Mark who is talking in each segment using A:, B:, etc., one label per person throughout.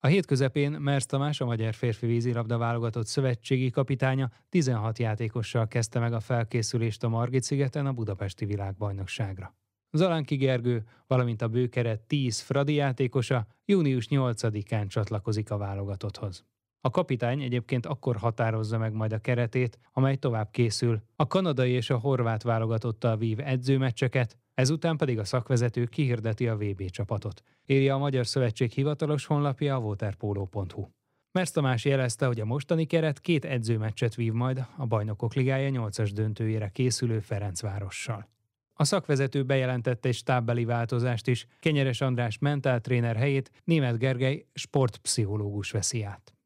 A: A hét közepén Mersz Tamás, a magyar férfi vízilabda válogatott szövetségi kapitánya 16 játékossal kezdte meg a felkészülést a Margit-szigeten a budapesti világbajnokságra. Zalánki Gergő, valamint a bőkeret 10 fradi játékosa június 8-án csatlakozik a válogatotthoz. A kapitány egyébként akkor határozza meg majd a keretét, amely tovább készül. A kanadai és a horvát válogatottal vív edzőmeccseket, ezután pedig a szakvezető kihirdeti a VB csapatot. Írja a Magyar Szövetség hivatalos honlapja a waterpolo.hu. Mersz Tamás jelezte, hogy a mostani keret két edzőmeccset vív majd a Bajnokok Ligája 8-as döntőjére készülő Ferencvárossal. A szakvezető bejelentette egy stábbeli változást is. Kenyeres András mentáltréner helyét német Gergely sportpszichológus veszi át.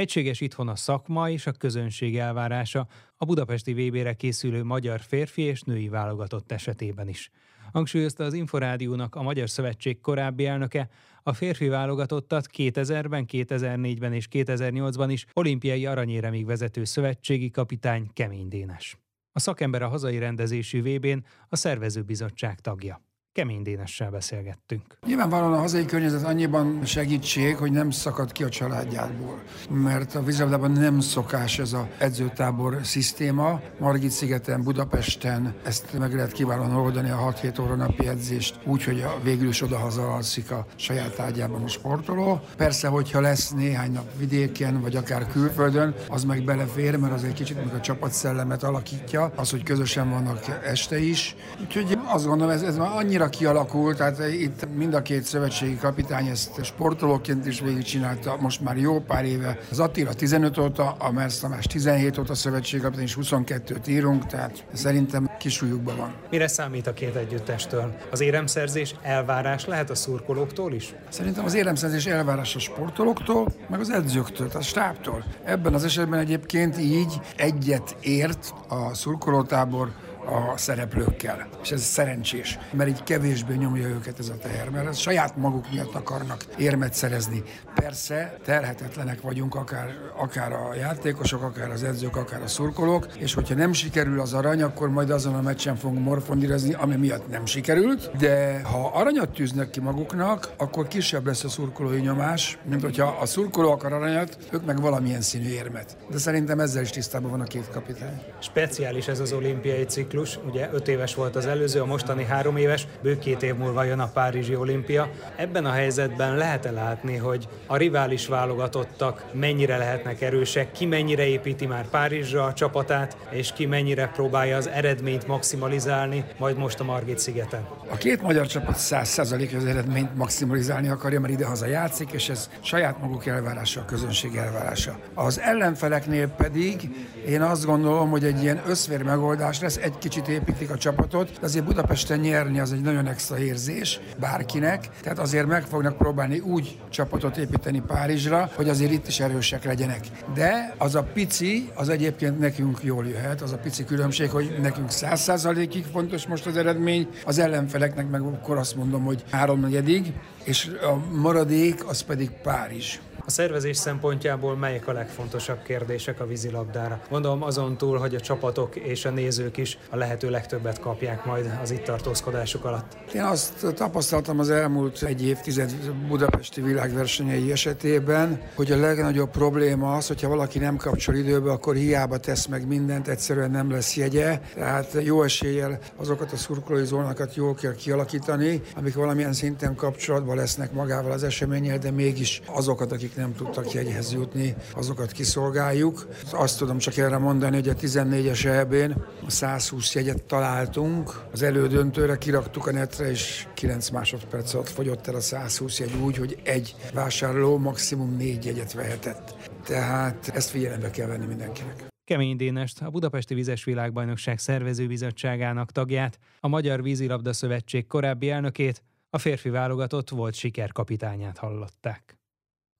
A: Egységes itthon a szakma és a közönség elvárása a budapesti VB-re készülő magyar férfi és női válogatott esetében is. Hangsúlyozta az Inforádiónak a Magyar Szövetség korábbi elnöke, a férfi válogatottat 2000-ben, 2004-ben és 2008-ban is olimpiai aranyéremig vezető szövetségi kapitány Kemény Dénes. A szakember a hazai rendezésű VB-n a szervezőbizottság tagja. Kemény Dénessel beszélgettünk.
B: Nyilvánvalóan a hazai környezet annyiban segítség, hogy nem szakad ki a családjából, mert a vízilabdában nem szokás ez a edzőtábor szisztéma. Margit szigeten, Budapesten ezt meg lehet kiválóan oldani a 6-7 óra napi edzést, úgy, hogy a végül is odahaza alszik a saját ágyában a sportoló. Persze, hogyha lesz néhány nap vidéken, vagy akár külföldön, az meg belefér, mert az egy kicsit meg a csapatszellemet alakítja, az, hogy közösen vannak este is. Úgyhogy azt gondolom, ez, ez már annyira annyira kialakult, tehát itt mind a két szövetségi kapitány ezt sportolóként is végigcsinálta, most már jó pár éve. Az Attila 15 óta, a Mersz Tamás 17 óta szövetségi kapitány, és 22-t írunk, tehát szerintem kisújukban van.
A: Mire számít a két együttestől? Az éremszerzés elvárás lehet a szurkolóktól is?
B: Szerintem az éremszerzés elvárás a sportolóktól, meg az edzőktől, a stábtól. Ebben az esetben egyébként így egyet ért a szurkolótábor a szereplőkkel. És ez szerencsés, mert így kevésbé nyomja őket ez a teher, mert ez saját maguk miatt akarnak érmet szerezni. Persze terhetetlenek vagyunk, akár, akár a játékosok, akár az edzők, akár a szurkolók, és hogyha nem sikerül az arany, akkor majd azon a meccsen fogunk morfondírozni, ami miatt nem sikerült, de ha aranyat tűznek ki maguknak, akkor kisebb lesz a szurkolói nyomás, mint hogyha a szurkoló akar aranyat, ők meg valamilyen színű érmet. De szerintem ezzel is tisztában van a két kapitány.
A: Speciális ez az olimpiai ciklus ciklus, ugye öt éves volt az előző, a mostani három éves, bő két év múlva jön a Párizsi olimpia. Ebben a helyzetben lehet-e látni, hogy a rivális válogatottak mennyire lehetnek erősek, ki mennyire építi már Párizsra a csapatát, és ki mennyire próbálja az eredményt maximalizálni, majd most a Margit szigeten?
B: A két magyar csapat 100% az eredményt maximalizálni akarja, mert idehaza játszik, és ez saját maguk elvárása, a közönség elvárása. Az ellenfeleknél pedig én azt gondolom, hogy egy ilyen összvér megoldás lesz, egy kicsit építik a csapatot, azért Budapesten nyerni az egy nagyon extra érzés bárkinek, tehát azért meg fognak próbálni úgy csapatot építeni Párizsra, hogy azért itt is erősek legyenek. De az a pici, az egyébként nekünk jól jöhet, az a pici különbség, hogy nekünk száz százalékig fontos most az eredmény, az ellenfeleknek meg akkor azt mondom, hogy háromnegyedig, és a maradék az pedig Párizs.
A: A szervezés szempontjából melyek a legfontosabb kérdések a vízilabdára? Gondolom azon túl, hogy a csapatok és a nézők is a lehető legtöbbet kapják majd az itt tartózkodásuk alatt.
B: Én azt tapasztaltam az elmúlt egy évtized budapesti világversenyei esetében, hogy a legnagyobb probléma az, hogyha valaki nem kapcsol időbe, akkor hiába tesz meg mindent, egyszerűen nem lesz jegye. Tehát jó eséllyel azokat a szurkolói zónákat jól kell kialakítani, amik valamilyen szinten kapcsolatban lesznek magával az eseményel, de mégis azokat, akik nem tudtak jegyhez jutni, azokat kiszolgáljuk. Azt tudom csak erre mondani, hogy a 14-es EB-n a 120 jegyet találtunk, az elődöntőre kiraktuk a netre, és 9 másodperc alatt fogyott el a 120 jegy úgy, hogy egy vásárló maximum négy jegyet vehetett. Tehát ezt figyelembe kell venni mindenkinek.
A: Kemény Dénest, a Budapesti Vizes Világbajnokság szervezőbizottságának tagját, a Magyar Vízilabda Szövetség korábbi elnökét, a férfi válogatott volt sikerkapitányát hallották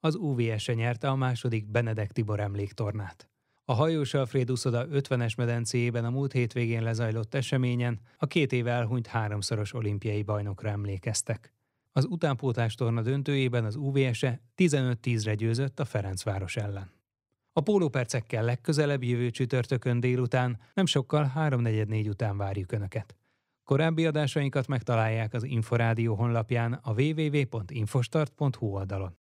A: az UVS-e nyerte a második Benedek Tibor emléktornát. A hajós Alfred Uszoda 50-es medencéjében a múlt hétvégén lezajlott eseményen a két éve elhunyt háromszoros olimpiai bajnokra emlékeztek. Az utánpótlás torna döntőjében az UVS-e 15-10-re győzött a Ferencváros ellen. A pólópercekkel legközelebb jövő csütörtökön délután, nem sokkal 3.44 után várjuk Önöket. Korábbi adásainkat megtalálják az Inforádió honlapján a www.infostart.hu oldalon.